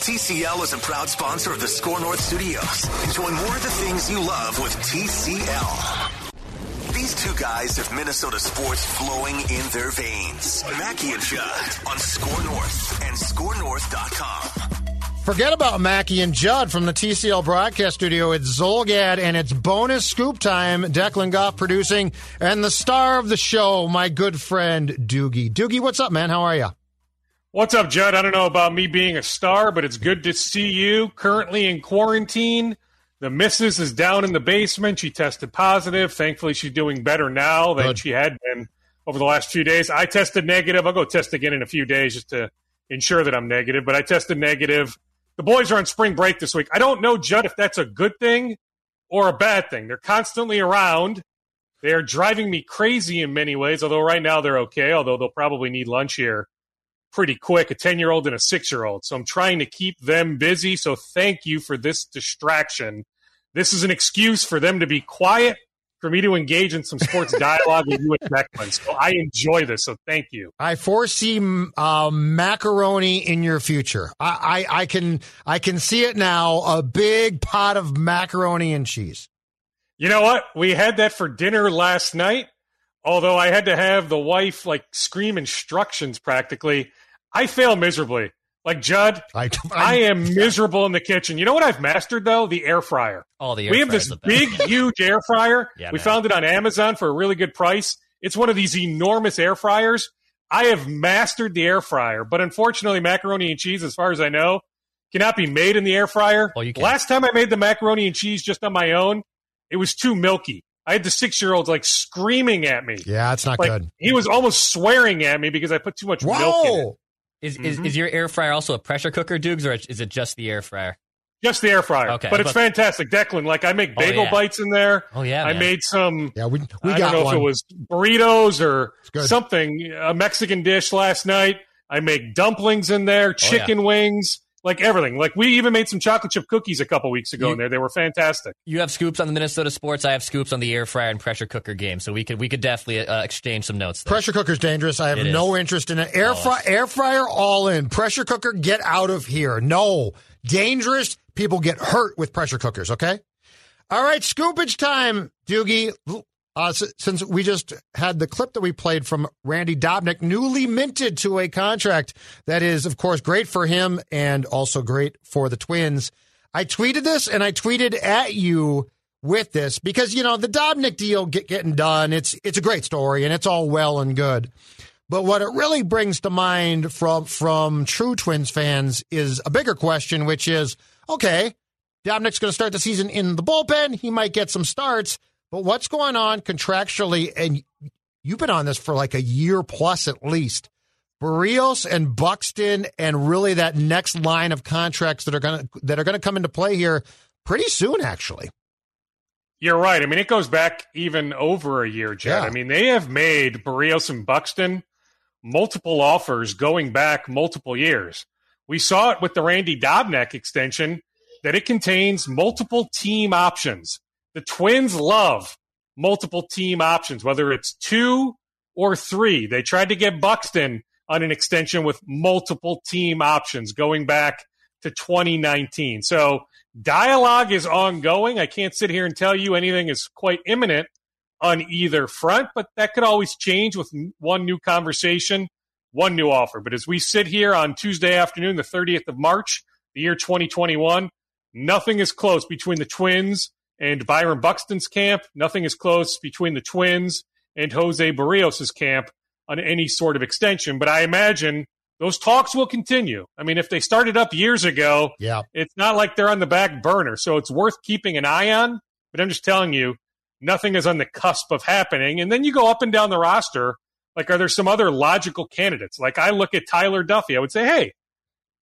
TCL is a proud sponsor of the SKOR North Studios. Enjoy more of the things you love with TCL. These two guys have Minnesota sports flowing in their veins. Mackey and Judd on SKOR North and SKORNorth.com. Forget about Mackey and Judd from the TCL broadcast studio. It's Zulgad and it's bonus scoop time. Declan Goff producing and the star of the show, my good friend Doogie. Doogie, what's up, man? How are you? What's up, Judd? I don't know about me being a star, but it's good to see you. Currently in quarantine. The missus is down in the basement. She tested positive. Thankfully, she's doing better now than Good. she had been over the last few days. I tested negative. I'll go test again in a few days just to ensure that I'm negative, but I tested negative. The boys are on spring break this week. I don't know, Judd, if that's a good thing or a bad thing. They're constantly around. They are driving me crazy in many ways, although right now they're okay, although they'll probably need lunch here pretty quick a 10 year old and a six year old. So I'm trying to keep them busy. So thank you for this distraction. This is an excuse for them to be quiet, for me to engage in some sports dialogue with you and Declan. So I enjoy this. So thank you. I foresee uh, macaroni in your future. I, I, I can I can see it now. A big pot of macaroni and cheese. You know what? We had that for dinner last night. Although I had to have the wife like scream instructions practically. I fail miserably. Like Judd, I, I am miserable in the kitchen. You know what I've mastered though? The air fryer. Oh, the air we have this big, huge air fryer. Yeah, we man. found it on Amazon for a really good price. It's one of these enormous air fryers. I have mastered the air fryer, but unfortunately, macaroni and cheese, as far as I know, cannot be made in the air fryer. Oh, you can. Last time I made the macaroni and cheese just on my own, it was too milky. I had the six year olds like screaming at me. Yeah, it's not Like good. he was almost swearing at me because I put too much milk in it. Whoa! Is, is Mhm. is your air fryer also a pressure cooker, Dukes, or is it just the air fryer? Just the air fryer. Okay, but it's but- fantastic. Declan, like I make Oh, bagel yeah. bites in there. Oh yeah, I man. made some Yeah, we we I got don't know one. if it was burritos or something, a Mexican dish last night. I make dumplings in Oh, there, chicken wings, like everything. Like we even made some chocolate chip cookies a couple weeks ago You- in there. They were fantastic. You have scoops on the Minnesota sports. I have scoops on the air fryer and pressure cooker game. So we could we could definitely uh, exchange some notes. There. Pressure cooker's dangerous. I have It is. no interest in it. Air Oh, fry, air fryer, all in. Pressure cooker, get out of here. No, dangerous. People get hurt with pressure cookers. Okay. All right, scoopage time, Doogie. Uh, since we just had the clip that we played from Randy Dobnak, newly minted to a contract that is, of course, great for him and also great for the Twins. I tweeted this and I tweeted at you with this because you know the Dobnik deal get, getting done. It's it's a great story and it's all well and good. But what it really brings to mind from from true Twins fans is a bigger question, which is okay, Dobnak's going to start the season in the bullpen. He might get some starts, but what's going on contractually? And you've been on this for like a year plus at least. Berrios and Buxton, and really that next line of contracts that are going to that are going to come into play here pretty soon, actually. You're right. I mean, it goes back even over a year, Jed. Yeah. I mean, they have made Berrios and Buxton multiple offers going back multiple years. We saw it with the Randy Dobnak extension that it contains multiple team options. The Twins love multiple team options, whether it's two or three. They tried to get Buxton on an extension with multiple team options going back to 2019. So dialogue is ongoing. I can't sit here and tell you anything is quite imminent on either front, but that could always change with one new conversation, one new offer. But as we sit here on Tuesday afternoon, the 30th of March, the year 2021, nothing is close between the Twins and Byron Buxton's camp. Nothing is close between the Twins and Jose Berrios' camp on any sort of extension. But I imagine those talks will continue. I mean, if they started up years ago, Yeah. it's not like they're on the back burner. So it's worth keeping an eye on. But I'm just telling you, nothing is on the cusp of happening. And then you go up and down the roster. Like, are there some other logical candidates? Like, I look at Tyler Duffey. I would say, hey,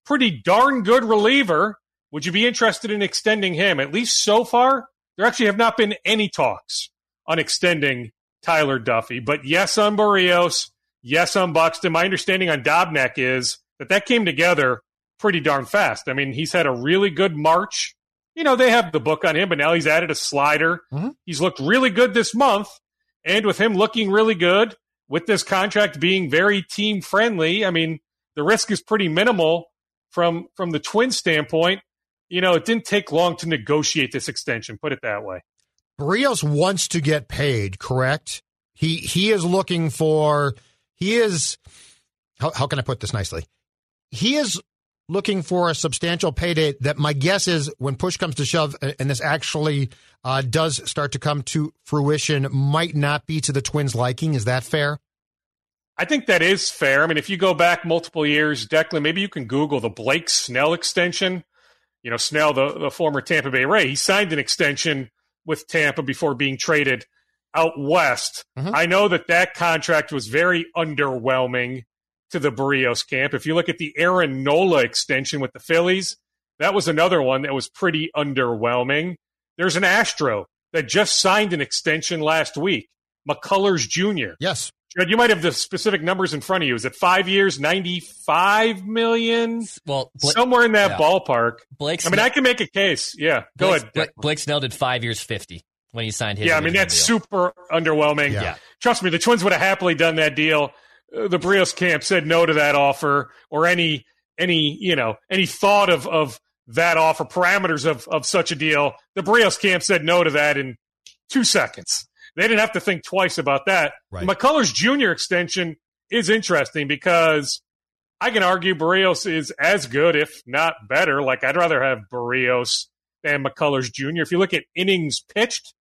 pretty darn good reliever. Would you be interested in extending him? At least so far, there actually have not been any talks on extending Tyler Duffey. But yes, on Berrios, yes, on Buxton. My understanding on Dobnak is that that came together pretty darn fast. I mean, he's had a really good March. You know, they have the book on him, but now he's added a slider. Mhm. He's looked really good this month. And with him looking really good, with this contract being very team friendly, I mean, the risk is pretty minimal from from the twin standpoint. You know, it didn't take long to negotiate this extension, put it that way. Berrios wants to get paid, correct? He he is looking for he is how, how can I put this nicely? He is looking for a substantial payday that my guess is when push comes to shove and this actually uh, does start to come to fruition might not be to the twins liking is that fair I think that is fair. I mean, if you go back multiple years, Declan, maybe you can Google the Blake Snell extension. You know, Snell, the, the former Tampa Bay Ray, he signed an extension with Tampa before being traded out west. Mhm. I know that that contract was very underwhelming to the Berrios camp. If you look at the Aaron Nola extension with the Phillies, that was another one that was pretty underwhelming. There's an Astro that just signed an extension last week, McCullers Jr. yes Judd, you might have the specific numbers in front of you. Is it five years, ninety-five million, Well, somewhere in that yeah. ballpark? Blake. I mean, I can make a case. Yeah, go Blake, ahead. Blake, Blake Snell did five years, fifty when he signed his. yeah, I mean that's deal. super underwhelming. Yeah. Trust me, the Twins would have happily done that deal. Uh, the Brios camp said no to that offer, or any any you know any thought of of that offer, parameters of of such a deal. The Brios camp said no to that in two seconds. They didn't have to think twice about that. Right. McCullers Jr. extension is interesting because I can argue Berrios is as good, if not better. Like I'd rather have Berrios than McCullers Jr. If you look at innings pitched,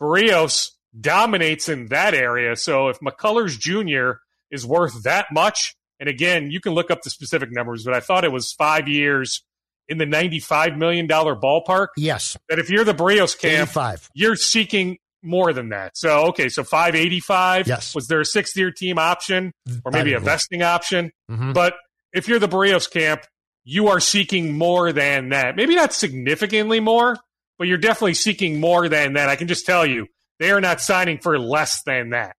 Berrios dominates in that area. So if McCullers Jr. is worth that much, and again, you can look up the specific numbers, but I thought it was five years in the $95 million ballpark. yes That if you're the Berrios camp, 85 you're seeking more than that. So, okay, so 585. Yes. Was there a sixth year team option or maybe a Five- vesting option? Mhm. But if you're the Berrios camp, you are seeking more than that. Maybe not significantly more, but you're definitely seeking more than that. I can just tell you, they are not signing for less than that.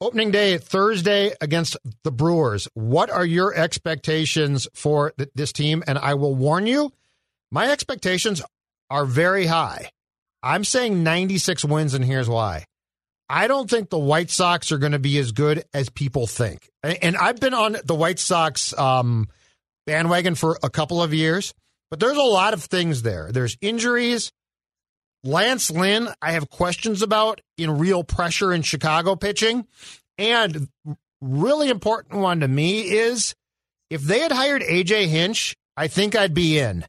Opening day Thursday against the Brewers. What are your expectations for th- this team? And I will warn you, my expectations are very high. I'm saying 96 wins, and here's why. I don't think the White Sox are going to be as good as people think. And I've been on the White Sox um, bandwagon for a couple of years, but there's a lot of things there. There's injuries. Lance Lynn, I have questions about in real pressure in Chicago pitching. And really important one to me is if they had hired AJ Hinch, I think I'd be in.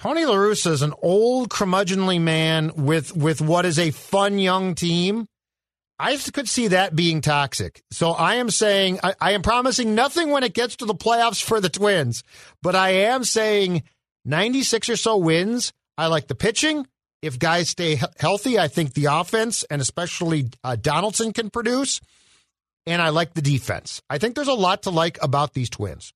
Tony La Russa is an old curmudgeonly man with with what is a fun young team. I could see that being toxic. So I am saying I, I am promising nothing when it gets to the playoffs for the Twins, but I am saying 96 or so wins. I like the pitching. If guys stay healthy, I think the offense and especially uh, Donaldson can produce. And I like the defense. I think there's a lot to like about these Twins.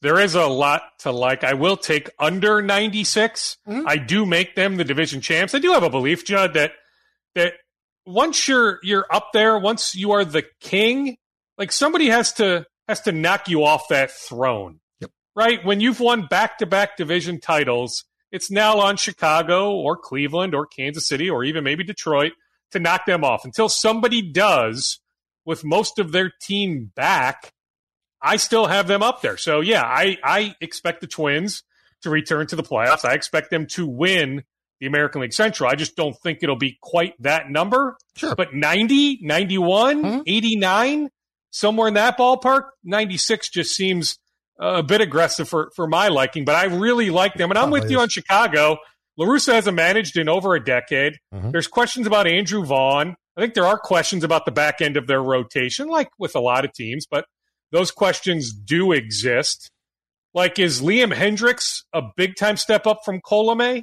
There is a lot to like. I will take under 96. Mhm. I do make them the division champs. I do have a belief, Judd, that that once you're you're up there, once you are the king, like somebody has to has to knock you off that throne. Yep. Right? When you've won back-to-back division titles, it's now on Chicago or Cleveland or Kansas City or even maybe Detroit to knock them off. Until somebody does with most of their team back, I still have them up there. So yeah, I, I expect the Twins to return to the playoffs. I expect them to win the American League Central. I just don't think it'll be quite that number. Sure. But 90, 91, Mhm. 89, somewhere in that ballpark, 96 just seems a bit aggressive for, for my liking, but I really like them. And I'm with you on Chicago. La Russa hasn't managed in over a decade. Mm-hmm. There's questions about Andrew Vaughn. I think there are questions about the back end of their rotation, like with a lot of teams, but those questions do exist. Like, is Liam Hendriks a big time step up from Colomé?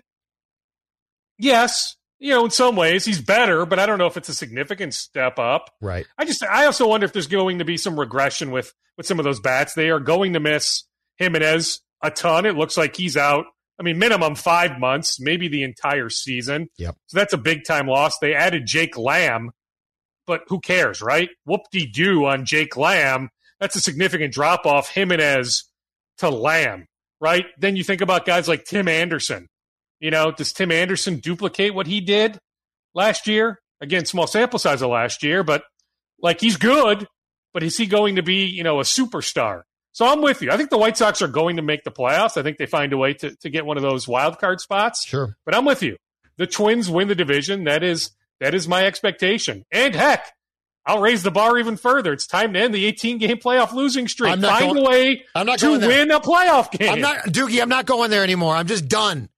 Yes. You know, in some ways he's better, but I don't know if it's a significant step up. Right. I just I also wonder if there's going to be some regression with with some of those bats. They are going to miss Jimenez a ton. It looks like he's out. I mean, minimum five months, maybe the entire season. Yep. So that's a big time loss. They added Jake Lamb, but who cares, right? Whoop de doo on Jake Lamb. That's a significant drop off. Jimenez to Lamb, right? Then you think about guys like Tim Anderson. You know, does Tim Anderson duplicate what he did last year? Again, small sample size of last year, but like he's good, but is he going to be, you know, a superstar? So I'm with you. I think the White Sox are going to make the playoffs. I think they find a way to, to get one of those wild card spots. Sure. But I'm with you. The Twins win the division. That is that is my expectation. And heck, I'll raise the bar even further. It's time to end the 18 game playoff losing streak. Find going, a way I'm not to win a playoff game. I'm not, Doogie. I'm not going there anymore. I'm just done.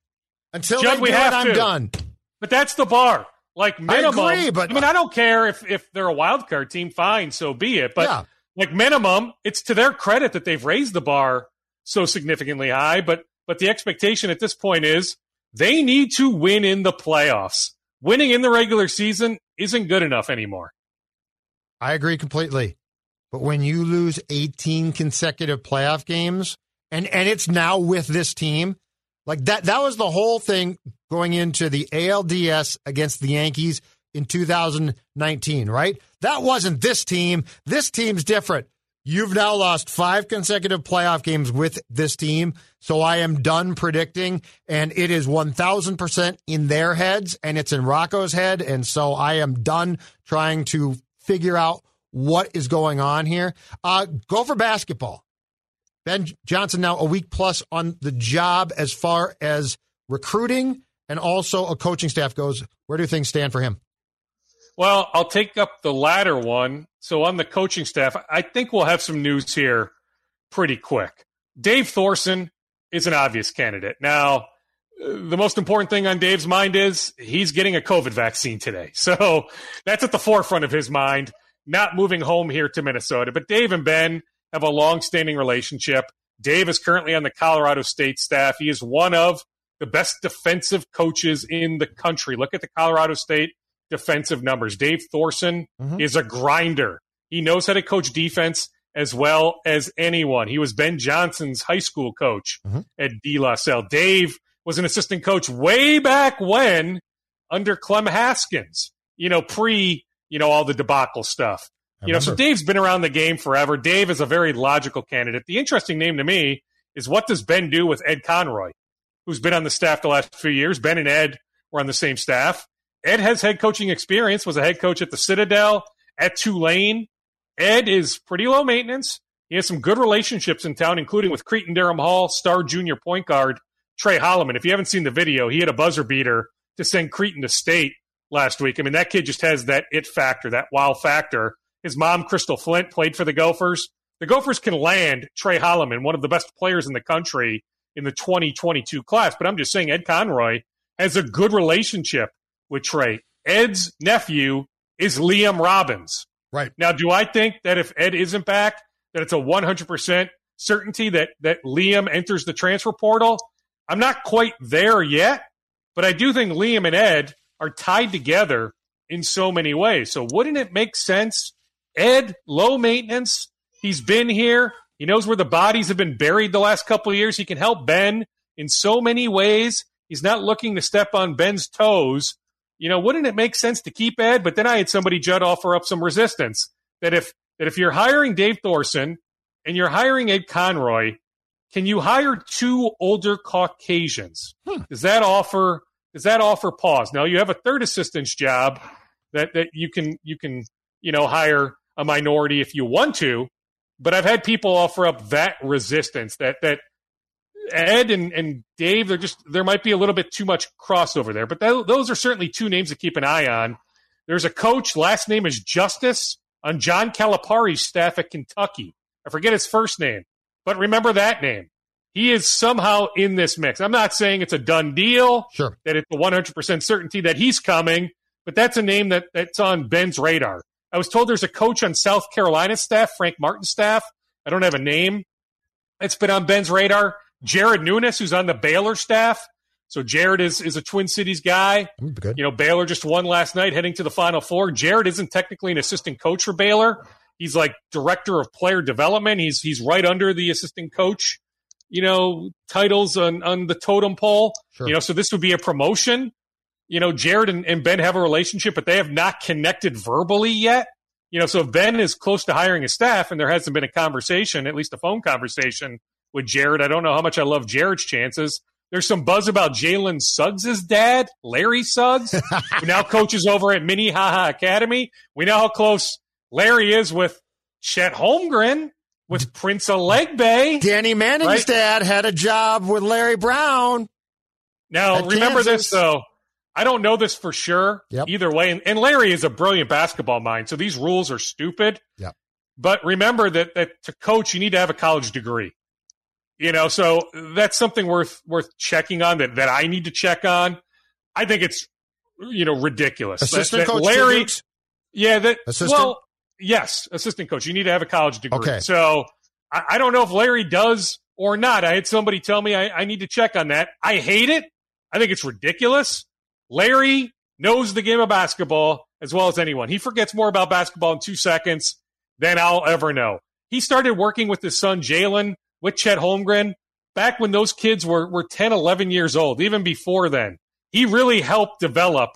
Until Judd, we have it, I'm to. done. But that's the bar. Like minimum. I agree, but I mean, I don't care if if they're a wild card team. Fine, so be it. But yeah. like minimum, it's to their credit that they've raised the bar so significantly high. But but the expectation at this point is they need to win in the playoffs. Winning in the regular season isn't good enough anymore. I agree completely. But when you lose 18 consecutive playoff games, and and it's now with this team, like that that was the whole thing going into the ALDS against the Yankees in 2019, right? That wasn't this team. This team's different. You've now lost five consecutive playoff games with this team. So I am done predicting, and it is 1000% in their heads, and it's in Rocco's head. And so I am done trying to figure out what is going on here. Uh, go for basketball. Ben Johnson now a week plus on the job as far as recruiting and also a coaching staff goes. Where do things stand for him? Well, I'll take up the latter one. So on the coaching staff, I think we'll have some news here pretty quick. Dave Thorson is an obvious candidate. Now, the most important thing on Dave's mind is he's getting a COVID vaccine today. So that's at the forefront of his mind, not moving home here to Minnesota. But Dave and Ben have a long-standing relationship. Dave is currently on the Colorado State staff. He is one of the best defensive coaches in the country. Look at the Colorado State defensive numbers. Dave Thorson mm-hmm. is a grinder. He knows how to coach defense as well as anyone. He was Ben Johnson's high school coach mm-hmm. at De La Salle. Dave was an assistant coach way back when under Clem Haskins, you know, pre, you know, all the debacle stuff you know, so Dave's been around the game forever. Dave is a very logical candidate. The interesting name to me is what does Ben do with Ed Conroy, who's been on the staff the last few years? Ben and Ed were on the same staff. Ed has head coaching experience, was a head coach at the Citadel, at Tulane. Ed is pretty low maintenance. He has some good relationships in town, including with Cretin-Derham Hall star junior point guard Tre Holloman. If you haven't seen the video, he had a buzzer beater to send Cretin to state last week. I mean, that kid just has that it factor, that wow factor his mom, Crystal Flint, played for the Gophers. The Gophers can land Tre Holloman, one of the best players in the country in the 2022 class. But I'm just saying, Ed Conroy has a good relationship with Trey. Ed's nephew is Liam Robbins. Right. Now, do I think that if Ed isn't back, that it's a 100% certainty that, that Liam enters the transfer portal? I'm not quite there yet, but I do think Liam and Ed are tied together in so many ways. So wouldn't it make sense Ed, low maintenance. He's been here. He knows where the bodies have been buried the last couple of years. He can help Ben in so many ways. He's not looking to step on Ben's toes. You know, wouldn't it make sense to keep Ed? But then I had somebody Judd offer up some resistance that if that if you're hiring Dave Thorson and you're hiring Ed Conroy, can you hire two older Caucasians? Hmm. Does that offer does that offer pause? Now you have a third assistant's job that that you can you can you know hire a minority if you want to. But I've had people offer up that resistance that that Ed and, and Dave, they're just there might be a little bit too much crossover there. But th- those are certainly two names to keep an eye on. There's a coach, last name is Justice, on John Calipari's staff at Kentucky. I forget his first name, But remember that name. He is somehow in this mix. I'm not saying it's a done deal, Sure. that it's a 100% certainty that he's coming, but that's a name that, that's on Ben's radar. I was told there's a coach on South Carolina's staff, Frank Martin's staff. I don't have a name. It's been on Ben's radar. Jared Nuness, who's on the Baylor staff. So Jared is, is a Twin Cities guy. You know, Baylor just won last night, heading to the Final Four. Jared isn't technically an assistant coach for Baylor. He's like director of player development. He's he's right under the assistant coach, you know, titles on on the totem pole. Sure. You know, so this would be a promotion. You know, Jared and, and Ben have a relationship, but they have not connected verbally yet. You know, so if Ben is close to hiring a staff and there hasn't been a conversation, at least a phone conversation with Jared, I don't know how much I love Jared's chances. There's some buzz about Jalen Suggs' dad, Larry Suggs, who now coaches over at Minnehaha Academy. We know how close Larry is with Chet Holmgren, with Prince Aligbe. Danny Manning's Right. dad had a job with Larry Brown. Now, remember Kansas. this, though. I don't know this for sure Yep. either way. And, and Larry is a brilliant basketball mind, so these rules are stupid. Yep. But remember that, that to coach, you need to have a college degree. You know, so that's something worth worth checking on that, that I need to check on. I think it's you know ridiculous. Assistant that coach Larry, yeah, that Assistant? well, yes, assistant coach. You need to have a college degree. Okay. So I, I don't know if Larry does or not. I had somebody tell me I, I need to check on that. I hate it. I think it's ridiculous. Larry knows the game of basketball as well as anyone. He forgets more about basketball in two seconds than I'll ever know. He started working with his son Jalen with Chet Holmgren back when those kids were, were 10, 11 years old, even before then. He really helped develop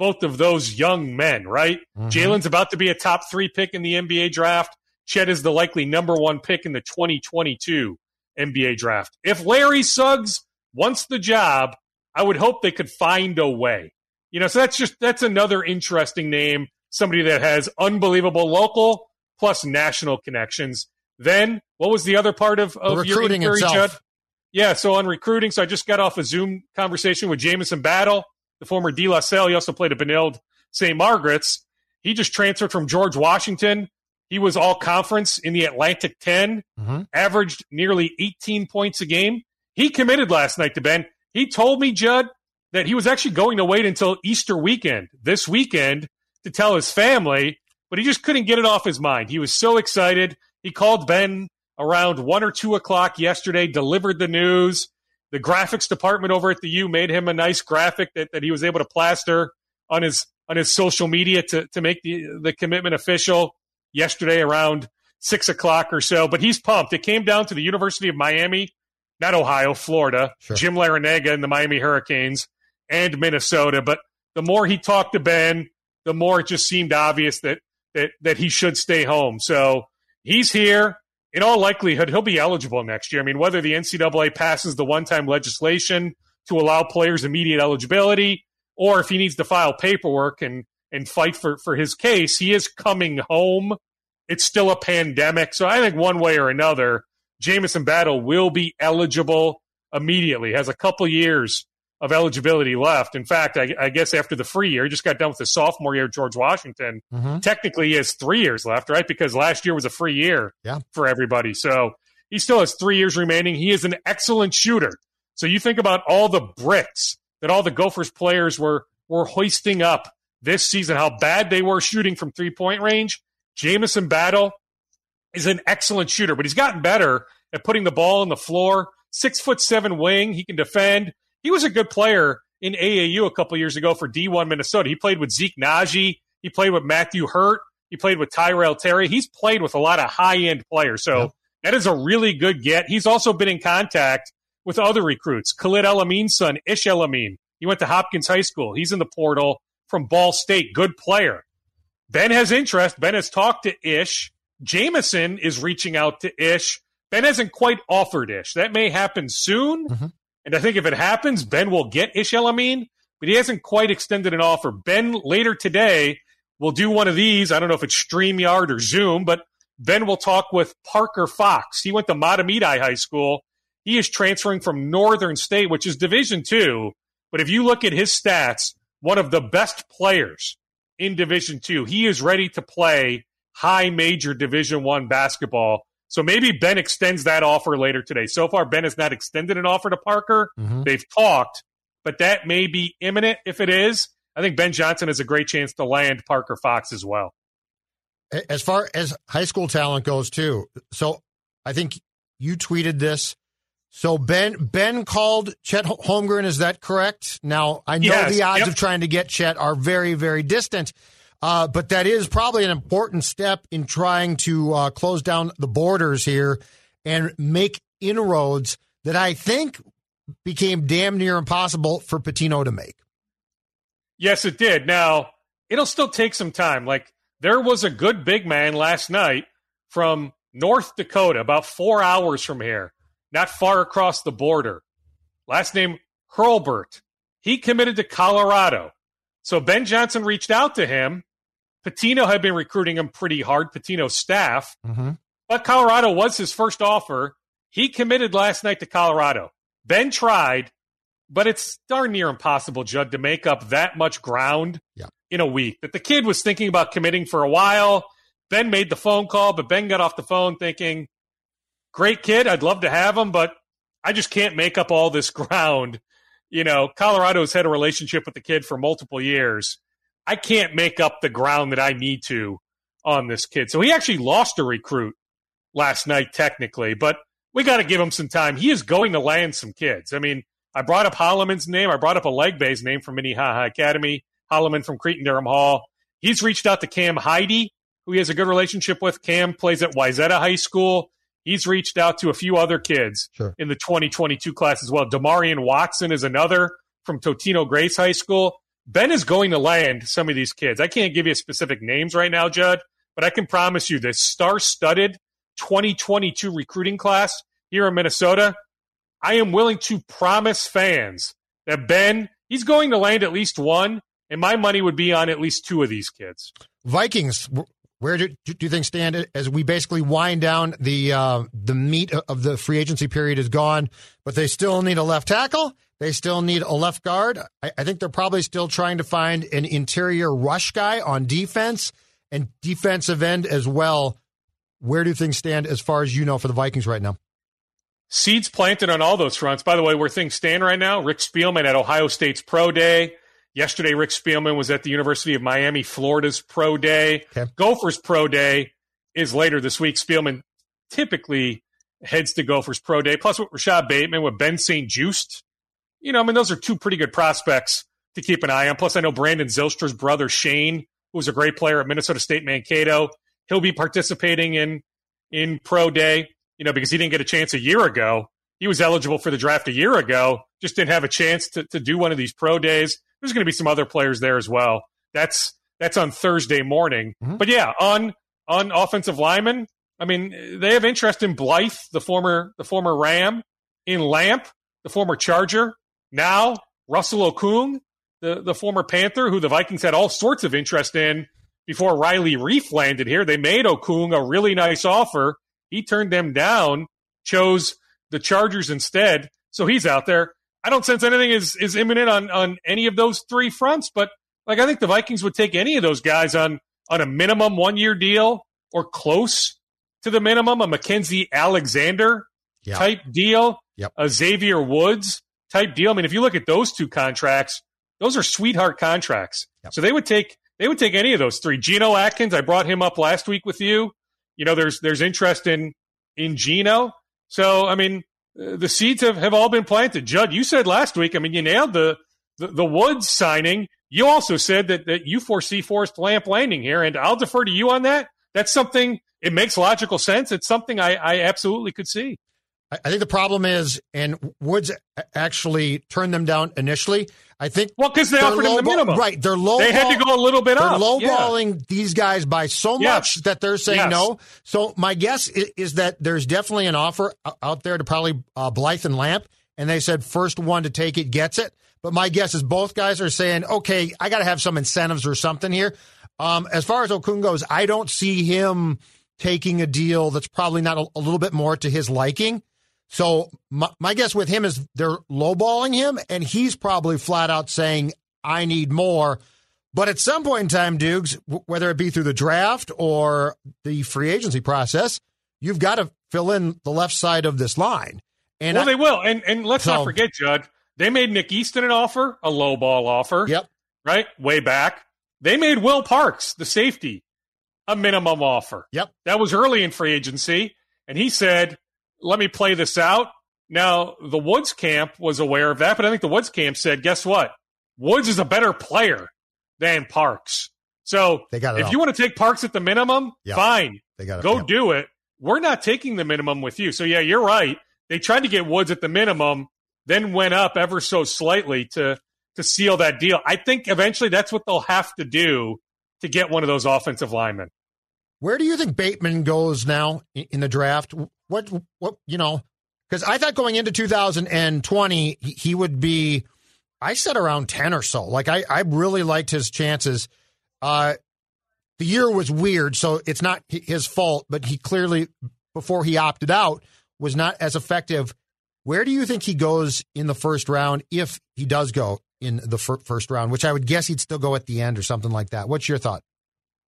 both of those young men, right? Mhm. Jalen's about to be a top three pick in the NBA draft. Chet is the likely number one pick in the 2022 NBA draft. If Larry Suggs wants the job, I would hope they could find a way. You know, so that's just that's another interesting name, somebody that has unbelievable local plus national connections. Then what was the other part of, of your recruiting inquiry, itself. Judd? Yeah, so on recruiting, so I just got off a Zoom conversation with Jamison Battle, the former De La Salle. He also played at Benilde St. Margaret's. He just transferred from George Washington. He was all conference in the Atlantic 10, Mhm. averaged nearly 18 points a game. He committed last night to Ben. He told me, Judd, that he was actually going to wait until Easter weekend, this weekend, to tell his family, but he just couldn't get it off his mind. He was so excited. He called Ben around one or two o'clock yesterday, delivered the news. The graphics department over at the U made him a nice graphic that, that he was able to plaster on his on his social media to, to make the the commitment official yesterday around six o'clock or so. But he's pumped. It came down to the University of Miami, not Ohio, Florida, Sure. Jim Larranaga and the Miami Hurricanes, and Minnesota. But the more he talked to Ben, the more it just seemed obvious that that that he should stay home. So he's here. In all likelihood, he'll be eligible next year. I mean, whether the NCAA passes the one-time legislation to allow players immediate eligibility, or if he needs to file paperwork and and fight for for his case, he is coming home. It's still a pandemic, so I think one way or another, Jamison Battle will be eligible immediately. Has a couple years of eligibility left. In fact, I, I guess after the free year, he just got done with the sophomore year George Washington. Mhm. Technically, he has three years left, right? Because last year was a free year Yeah. for everybody. So he still has three years remaining. He is an excellent shooter. So you think about all the bricks that all the Gophers players were were hoisting up this season, how bad they were shooting from three point range. Jamison Battle is an excellent shooter, but he's gotten better at putting the ball on the floor. Six foot seven wing, he can defend. He was a good player in AAU a couple years ago for D1 Minnesota. He played with Zeke Nnaji. He played with Matthew Hurt. He played with Tyrell Terry. He's played with a lot of high end players. So Yeah. that is a really good get. He's also been in contact with other recruits. Khalid El-Amin's son, Ish El-Amin. He went to Hopkins High School. He's in the portal from Ball State. Good player. Ben has interest. Ben has talked to Ish. Jamison is reaching out to Ish. Ben hasn't quite offered Ish. That may happen soon. Mhm. And I think if it happens, Ben will get Ish El-Amin, but he hasn't quite extended an offer. Ben later today will do one of these. I don't know if it's StreamYard or Zoom, but Ben will talk with Parker Fox. He went to Mahtomedi High School. He is transferring from Northern State, which is Division Two. But if you look at his stats, one of the best players in Division Two. He is ready to play high major Division One basketball. So maybe Ben extends that offer later today. So far, Ben has not extended an offer to Parker. Mhm. They've talked, but that may be imminent. If it is, I think Ben Johnson has a great chance to land Parker Fox as well. As far as high school talent goes, too. So I think you tweeted this. So Ben Ben called Chet Holmgren. Is that correct? Now I know Yes, the odds yep. of trying to get Chet are very very distant, uh, but that is probably an important step in trying to uh, close down the borders here and make inroads that I think became damn near impossible for Pitino to make. Yes, it did. Now, it'll still take some time. Like, there was a good big man last night from North Dakota, about four hours from here, not far across the border. Last name Hurlbert. He committed to Colorado. So Ben Johnson reached out to him. Pitino had been recruiting him pretty hard, Pitino's staff, Mm-hmm. but Colorado was his first offer. He committed last night to Colorado. Ben tried, but it's darn near impossible, Judd, to make up that much ground Yeah. in a week. That the kid was thinking about committing for a while. Ben made the phone call, but Ben got off the phone thinking, great kid, I'd love to have him, but I just can't make up all this ground. You know, Colorado's had a relationship with the kid for multiple years. I can't make up the ground that I need to on this kid. So he actually lost a recruit last night, technically, but we got to give him some time. He is going to land some kids. I mean, I brought up Holloman's name. I brought up Aligbe's name from Minnehaha Academy. Holloman from Cretin-Derham Hall. He's reached out to Cam Heide, who he has a good relationship with. Cam plays at Wayzata High School. He's reached out to a few other kids Sure. in the 2022 class as well. Demarion Watson is another from Totino Grace High School. Ben is going to land some of these kids. I can't give you specific names right now, Judd, but I can promise you this star-studded 2022 recruiting class here in Minnesota. I am willing to promise fans that Ben, he's going to land at least one, and my money would be on at least two of these kids. Vikings, where do, do you think stand as we basically wind down the uh, the meat of the free agency period is gone, but they still need a left tackle. They still need a left guard. I, I think they're probably still trying to find an interior rush guy on defense and defensive end as well. Where do things stand as far as you know for the Vikings right now? Seeds planted on all those fronts. By the way, where things stand right now, Rick Spielman at Ohio State's Pro Day. Yesterday, Rick Spielman was at the University of Miami, Florida's Pro Day. Okay. Gophers Pro Day is later this week. Spielman typically heads to Gophers Pro Day. Plus, with Rashad Bateman, with Ben St. Just, you know, I mean, those are two pretty good prospects to keep an eye on. Plus, I know Brandon Zylstra's brother, Shane, who's a great player at Minnesota State Mankato. He'll be participating in in Pro Day, you know, because he didn't get a chance a year ago. He was eligible for the draft a year ago, just didn't have a chance to, to do one of these pro days. There's going to be some other players there as well. That's that's on Thursday morning. Mhm. But yeah, on on offensive linemen, I mean, they have interest in Blythe, the former the former Ram, in Lamp, the former Charger. Now Russell Okung, the the former Panther, who the Vikings had all sorts of interest in before Riley Reiff landed here. They made Okung a really nice offer. He turned them down, chose the Chargers instead. So he's out there. I don't sense anything is, is imminent on, on any of those three fronts, but like I think the Vikings would take any of those guys on on a minimum one year deal or close to the minimum, a Mackenzie Alexander Yeah. type deal, Yep. a Xavier Woods type deal. I mean, if you look at those two contracts, those are sweetheart contracts. Yep. So they would take they would take any of those three. Geno Atkins, I brought him up last week with you. You know, there's there's interest in in Geno. So I mean, uh, the seeds have, have all been planted. Judd, you said last week. I mean, you nailed the the, the Woods signing. You also said that that you foresee Forrest Lamp landing here, and I'll defer to you on that. That's something. It makes logical sense. It's something I, I absolutely could see. I think the problem is, and Woods actually turned them down initially. I think Well, because they offered him the minimum. Right, they're low. They had to go a little bit They're up. Yeah. lowballing these guys by so Yes. much that they're saying Yes. no. So my guess is, is that there's definitely an offer out there to probably uh, Blythe and Lamp, and they said first one to take it gets it. But my guess is both guys are saying, okay, I got to have some incentives or something here. Um, as far as Okung goes, I don't see him taking a deal that's probably not a, a little bit more to his liking. So my, my guess with him is they're lowballing him, and he's probably flat out saying, "I need more." But at some point in time, Dukes, whether it be through the draft or the free agency process, you've got to fill in the left side of this line. And well, I- they will. And and let's So- not forget, Judd, they made Nick Easton an offer, a low ball offer. Yep. Right? Way back. They made Will Parks, the safety, a minimum offer. Yep. That was early in free agency. And he said, let me play this out. Now, the Woods camp was aware of that, but I think the Woods camp said, guess what? Woods is a better player than Parks. So They got if you want to take Parks at the minimum, Yeah. fine. They got. Go Yep. do it. We're not taking the minimum with you. So yeah, you're right. They tried to get Woods at the minimum, then went up ever so slightly to to seal that deal. I think eventually that's what they'll have to do to get one of those offensive linemen. Where do you think Bateman goes now in the draft? What what you know? Because I thought going into 2020 he- would be. I said around 10 or so. Like I I really liked his chances. Uh, the year was weird, so it's not his fault. But he clearly before he opted out was not as effective. Where do you think he goes in the first round if he does go in the fir- first round? Which I would guess he'd still go at the end or something like that. What's your thought?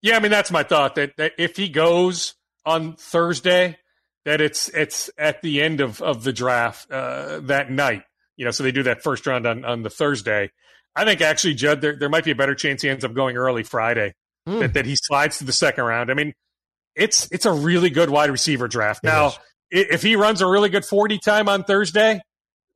Yeah, I mean that's my thought that, that if he goes on Thursday, that it's it's at the end of of the draft uh, that night. You know, so they do that first round on on the Thursday. I think actually, Judd, there there might be a better chance he ends up going early Friday. Hmm. That that he slides to the second round. I mean, it's it's a really good wide receiver draft. It Now, is. if he runs a really good forty time on Thursday,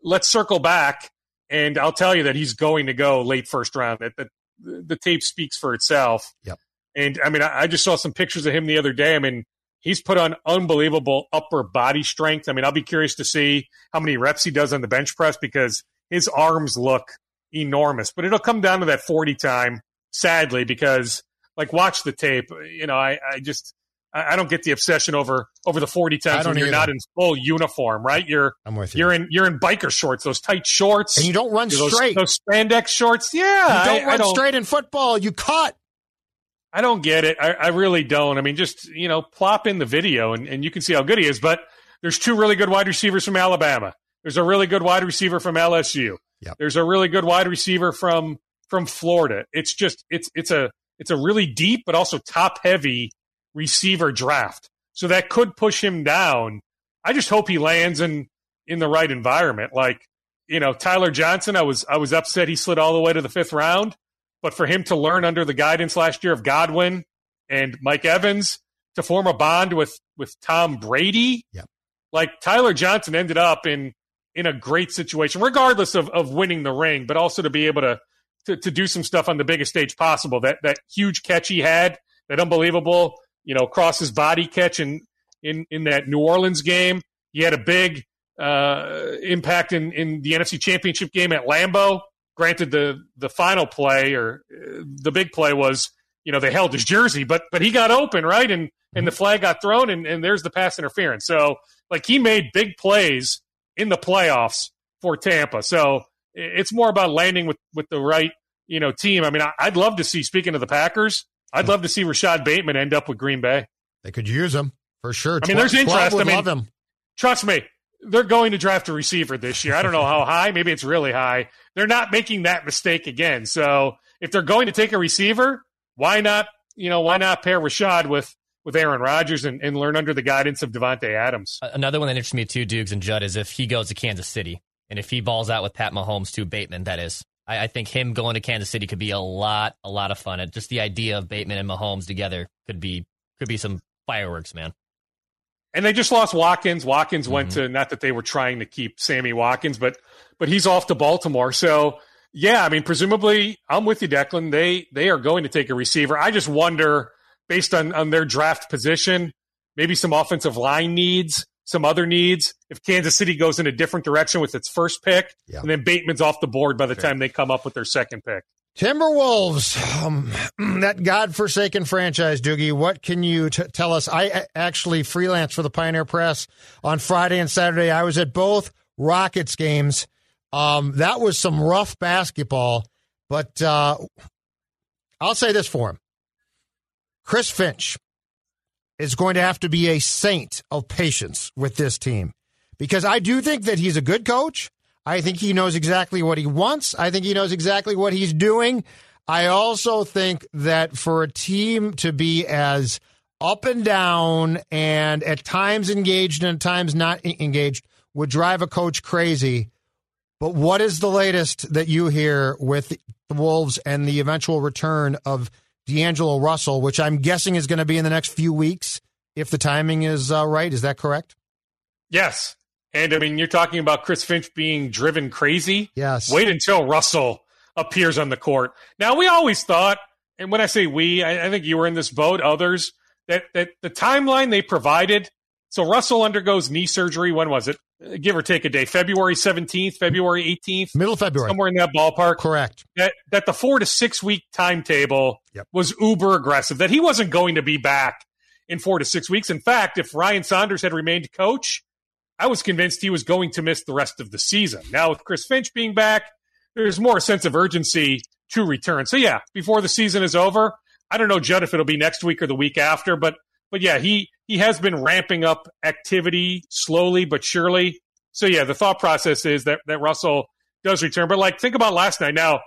let's circle back and I'll tell you that he's going to go late first round. That the the tape speaks for itself. Yep. And I mean, I, I just saw some pictures of him the other day. I mean, he's put on unbelievable upper body strength. I mean, I'll be curious to see how many reps he does on the bench press because his arms look enormous. But it'll come down to that 40 time, sadly, because like watch the tape. You know, I, I just I, don't get the obsession over over the 40 I times when you're either. not in full uniform, right? You're I'm with you. you're in you're in biker shorts, those tight shorts, and you don't run those, straight. those spandex shorts. Yeah, You don't I, run I don't, straight in football. You cut. I don't get it. I, I really don't. I mean, just you know, plop in the video and, and you can see how good he is. But there's two really good wide receivers from Alabama. There's a really good wide receiver from LSU. Yep. There's a really good wide receiver from from Florida. It's just it's it's a it's a really deep but also top heavy receiver draft. So that could push him down. I just hope he lands in in the right environment. Like, you know, Tyler Johnson, I was I was upset he slid all the way to the fifth round. But for him to learn under the guidance last year of Godwin and Mike Evans to form a bond with with Tom Brady, like Tyler Johnson ended up in in a great situation, regardless of, of winning the ring, but also to be able to, to to do some stuff on the biggest stage possible. That that huge catch he had, that unbelievable, you know, cross his body catch in in in that New Orleans game. He had a big uh, impact in in the NFC Championship game at Lambeau. Granted, the the final play or uh, the big play was you know they held his jersey, but but he got open right, and and the flag got thrown, and and there's the pass interference. So like he made big plays in the playoffs for Tampa. So it's more about landing with with the right you know team. I mean, I, I'd love to see. Speaking of the Packers, I'd love to see Rashad Bateman end up with Green Bay. They could use him for sure. I mean, there's interest. I Would mean-. Trust me, they're going to draft a receiver this year. I don't know how high. Maybe it's really high. They're not making that mistake again. So if they're going to take a receiver, why not? You know, why not pair Rashad with with Aaron Rodgers and, and learn under the guidance of Davante Adams? Another one that interests me too, Dukes and Judd, is if he goes to Kansas City and if he balls out with Pat Mahomes to Bateman, that is. I, I think him going to Kansas City could be a lot, a lot of fun. And just the idea of Bateman and Mahomes together could be could be some fireworks, man. And they just lost Watkins. Watkins went mm-hmm. to not that they were trying to keep Sammy Watkins, but but he's off to Baltimore. So yeah, I mean, presumably, I'm with you, Declan. They they are going to take a receiver. I just wonder, based on on their draft position, maybe some offensive line needs, some other needs. If Kansas City goes in a different direction with its first pick, Yeah. and then Bateman's off the board by the time they come up with their second pick. Timberwolves, um, that godforsaken franchise, Doogie. What can you t- tell us? I actually freelance for the Pioneer Press on Friday and Saturday. I was at both Rockets games. Um, that was some rough basketball, but uh, I'll say this for him: Chris Finch is going to have to be a saint of patience with this team because I do think that he's a good coach. I think he knows exactly what he wants. I think he knows exactly what he's doing. I also think that for a team to be as up and down, and at times engaged and at times not engaged, would drive a coach crazy. But what is the latest that you hear with the Wolves and the eventual return of D'Angelo Russell, which I'm guessing is going to be in the next few weeks if the timing is uh, right? Is that correct? Yes. And I mean, you're talking about Chris Finch being driven crazy. Yes. Wait until Russell appears on the court. Now, we always thought, and when I say we, I, I think you were in this boat, others, that, that the timeline they provided. So Russell undergoes knee surgery. When was it? Give or take a day. February 17th, February 18th. Middle of February. Somewhere in that ballpark. Correct. That, that the four to six week timetable Yep. was uber aggressive, that he wasn't going to be back in four to six weeks. In fact, if Ryan Saunders had remained coach, I was convinced he was going to miss the rest of the season. Now, with Chris Finch being back, there's more sense of urgency to return. So, yeah, before the season is over, I don't know, Judd, if it'll be next week or the week after, but but yeah, he he has been ramping up activity slowly but surely. So yeah, the thought process is that that Russell does return. But like, think about last night. Now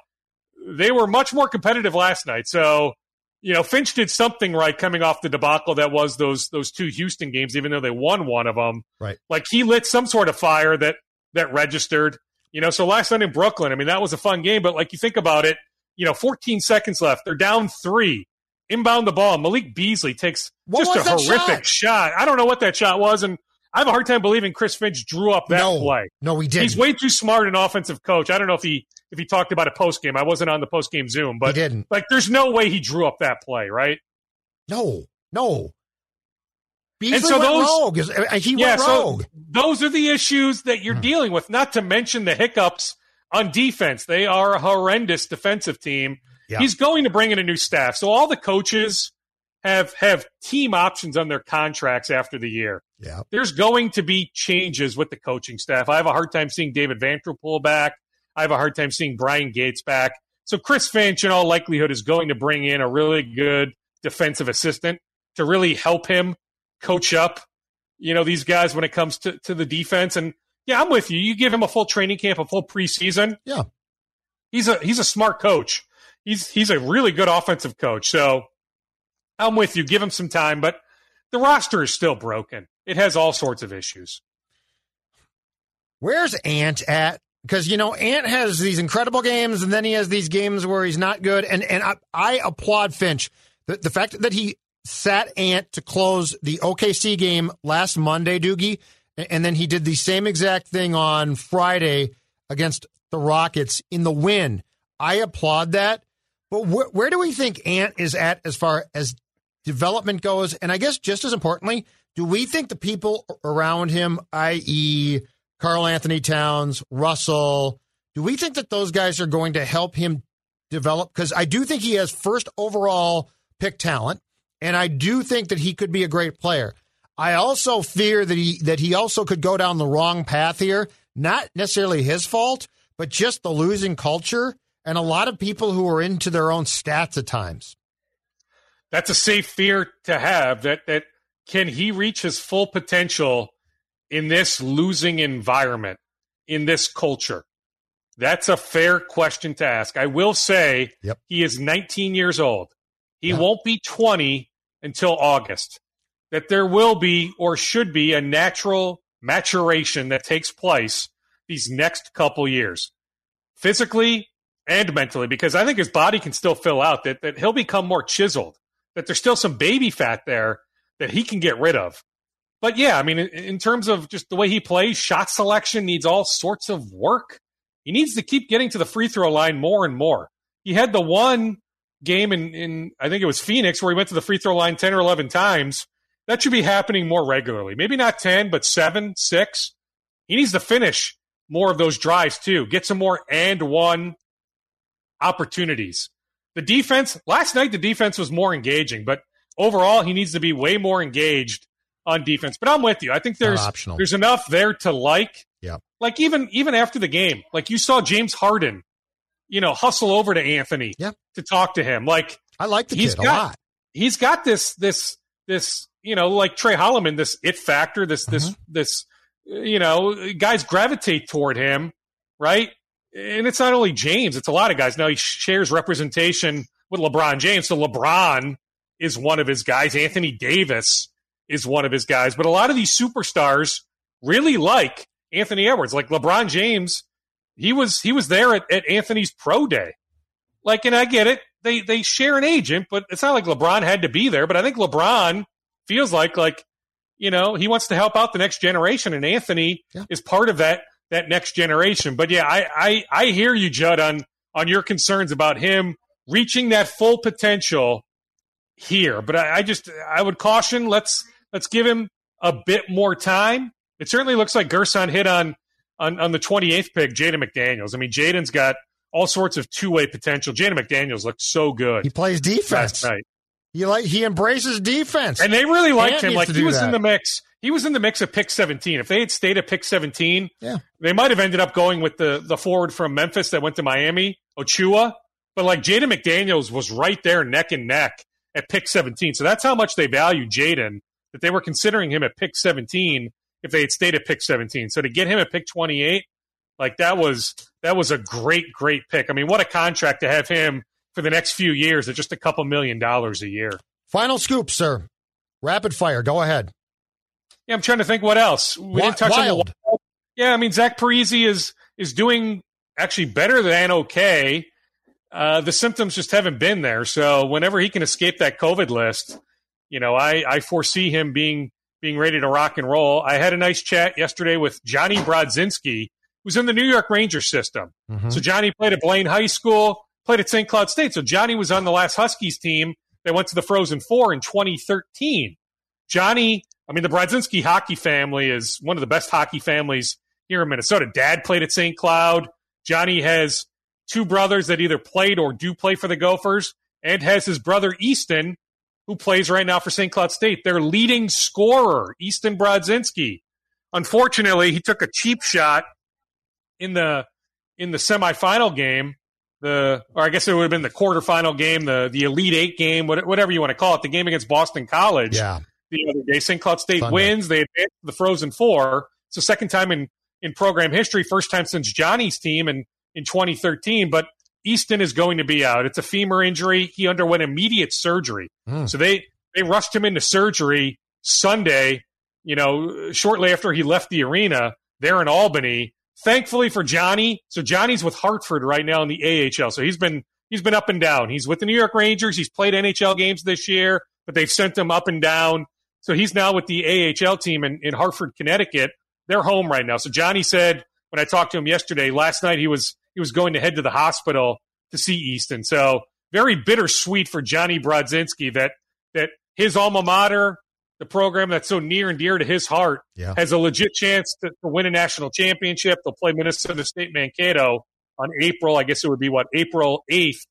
they were much more competitive last night. So you know, Finch did something right coming off the debacle that was those those two Houston games, even though they won one of them. Right. Like he lit some sort of fire that that registered. You know, so last night in Brooklyn, I mean, that was a fun game. But like you think about it, you know, 14 seconds left. They're down three. Inbound the ball. Malik Beasley takes What just a was that horrific shot? I don't know what that shot was, and I have a hard time believing Chris Finch drew up that no, play. no, we didn't. He's way too smart an offensive coach. I don't know if he if he talked about a post game. I wasn't on the post game Zoom, he but didn't. like, there's no way he drew up that play, right? No, no. Beasley so went those- rogue. Uh, He yeah, went rogue. so those are the issues that you're Hmm. dealing with. Not to mention the hiccups on defense. They are a horrendous defensive team. Yeah. He's going to bring in a new staff, so all the coaches have have team options on their contracts after the year. yeah. there's going to be changes with the coaching staff. I have a hard time seeing David pull back. I have a hard time seeing Brian Gates back. So Chris Finch, in all likelihood, is going to bring in a really good defensive assistant to really help him coach up, you know, these guys when it comes to, to the defense. And yeah, I'm with you. You give him a full training camp, a full preseason. Yeah. He's a he's a smart coach. He's he's a really good offensive coach. So I'm with you. Give him some time, but the roster is still broken. It has all sorts of issues. Where's Ant at? Because you know Ant has these incredible games, and then he has these games where he's not good. And and I, I applaud Finch the, the fact that he sat Ant to close the OKC game last Monday, Doogie, and, then he did the same exact thing on Friday against the Rockets in the win. I applaud that. But wh- where do we think Ant is at as far as development goes? And I guess just as importantly, do we think the people around him, i.e., Karl-Anthony Towns, Russell, do we think that those guys are going to help him develop? Because I do think he has first overall pick talent, and I do think that he could be a great player. I also fear that he that he also could go down the wrong path here. Not necessarily his fault, but just the losing culture and a lot of people who are into their own stats at times. That's a safe fear to have that that can he reach his full potential in this losing environment, in this culture? That's a fair question to ask. I will say Yep. he is 19 years old. He won't be 20 until August. That there will be or should be a natural maturation that takes place these next couple years, physically and mentally, because I think his body can still fill out that, that he'll become more chiseled, that there's still some baby fat there that he can get rid of. But yeah, I mean, in, terms of just the way he plays, shot selection needs all sorts of work. He needs to keep getting to the free throw line more and more. He had the one game in, in I think it was Phoenix where he went to the free throw line 10 or 11 times. That should be happening more regularly. Maybe not 10, but seven, six. He needs to finish more of those drives too. Get some more and one opportunities. The defense, last night, the defense was more engaging, but overall, he needs to be way more engaged on defense. But I'm with you. I think there's there's enough there to like. Yeah. Like even even after the game, like you saw James Harden, you know, hustle over to Anthony Yeah. to talk to him. Like I like the He's kid a got- lot. he's got this this this you know like Tre Holloman this it factor this this Mm-hmm. this you know guys gravitate toward him right and it's not only James it's a lot of guys now he shares representation with LeBron James so LeBron is one of his guys. Anthony Davis is one of his guys. But a lot of these superstars really like Anthony Edwards. Like LeBron James, he was he was there at, at Anthony's pro day. Like, and I get it. They they share an agent, but it's not like LeBron had to be there. But I think LeBron feels like like you know he wants to help out the next generation, and Anthony Yeah. is part of that that next generation. But yeah, I I, I hear you, Judd, on on your concerns about him reaching that full potential here. But I, I just I would caution let's let's give him a bit more time. It certainly looks like Gersson hit on on, on the 28th pick, Jaden McDaniels. I mean, Jaden's got all sorts of two way potential. Jaden McDaniels looked so good He plays defense. last night. He like he embraces defense. And they really liked Ant him. Like he was that. in the mix. He was in the mix of pick 17. If they had stayed at pick 17, Yeah. they might have ended up going with the the forward from Memphis that went to Miami, Achiuwa. But like Jaden McDaniels was right there neck and neck at pick 17. So that's how much they value Jaden that they were considering him at pick 17 if they had stayed at pick 17. So to get him at pick 28, like that was that was a great great pick. I mean, what a contract to have him for the next few years at just a couple million dollars a year. Final scoop, sir. Rapid fire. Go ahead. Yeah, I'm trying to think what else. We didn't touch on the wild. Yeah, I mean Zach Parise is is doing actually better than okay. Uh, the symptoms just haven't been there. So whenever he can escape that COVID list, you know, I, I foresee him being being ready to rock and roll. I had a nice chat yesterday with Johnny Brodzinski, who's in the New York Ranger system. Mhm. So Johnny played at Blaine High School, played at St. Cloud State. So Johnny was on the last Huskies team that went to the Frozen Four in 2013. Johnny, I mean, the Brodzinski hockey family is one of the best hockey families here in Minnesota. Dad played at St. Cloud. Johnny has two brothers that either played or do play for the Gophers, and has his brother Easton, who plays right now for St. Cloud State. Their leading scorer, Easton Brodzinski. Unfortunately, he took a cheap shot in the in the semifinal game, the or I guess it would have been the quarterfinal game, the the Elite Eight game, whatever you want to call it, the game against Boston College Yeah. The other day. St. Cloud State Sunday. wins. They advance to the Frozen Four. It's the second time in, in program history, first time since Johnny's team in, in 2013. But Easton is going to be out. It's a femur injury. He underwent immediate surgery. Mm. So they, they rushed him into surgery Sunday, you know, shortly after he left the arena there in Albany. Thankfully for Johnny, so Johnny's with Hartford right now in the AHL. So he's been he's been up and down. He's with the New York Rangers. He's played NHL games this year, but they've sent him up and down. So he's now with the AHL team in, in Hartford, Connecticut. They're home right now. So Johnny said when I talked to him yesterday, last night he was he was going to head to the hospital to see Easton. So very bittersweet for Johnny Brodzinski that that his alma mater, the program that's so near and dear to his heart, Yeah. has a legit chance to, to win a national championship. They'll play Minnesota State Mankato on April. I guess it would be what April eighth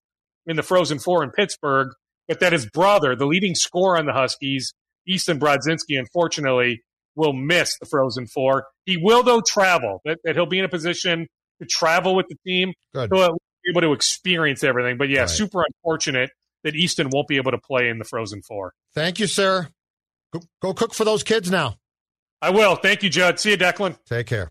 in the Frozen Four in Pittsburgh. But that his brother, the leading scorer on the Huskies, Easton Brodzinski, unfortunately, will miss the Frozen Four. He will though travel. That, that he'll be in a position to travel with the team. Good. He'll at least be able to experience everything. But yeah, Right. super unfortunate that Easton won't be able to play in the Frozen Four. Thank you, sir. Go, go cook for those kids now. I will. Thank you, Judd. See you, Declan. Take care.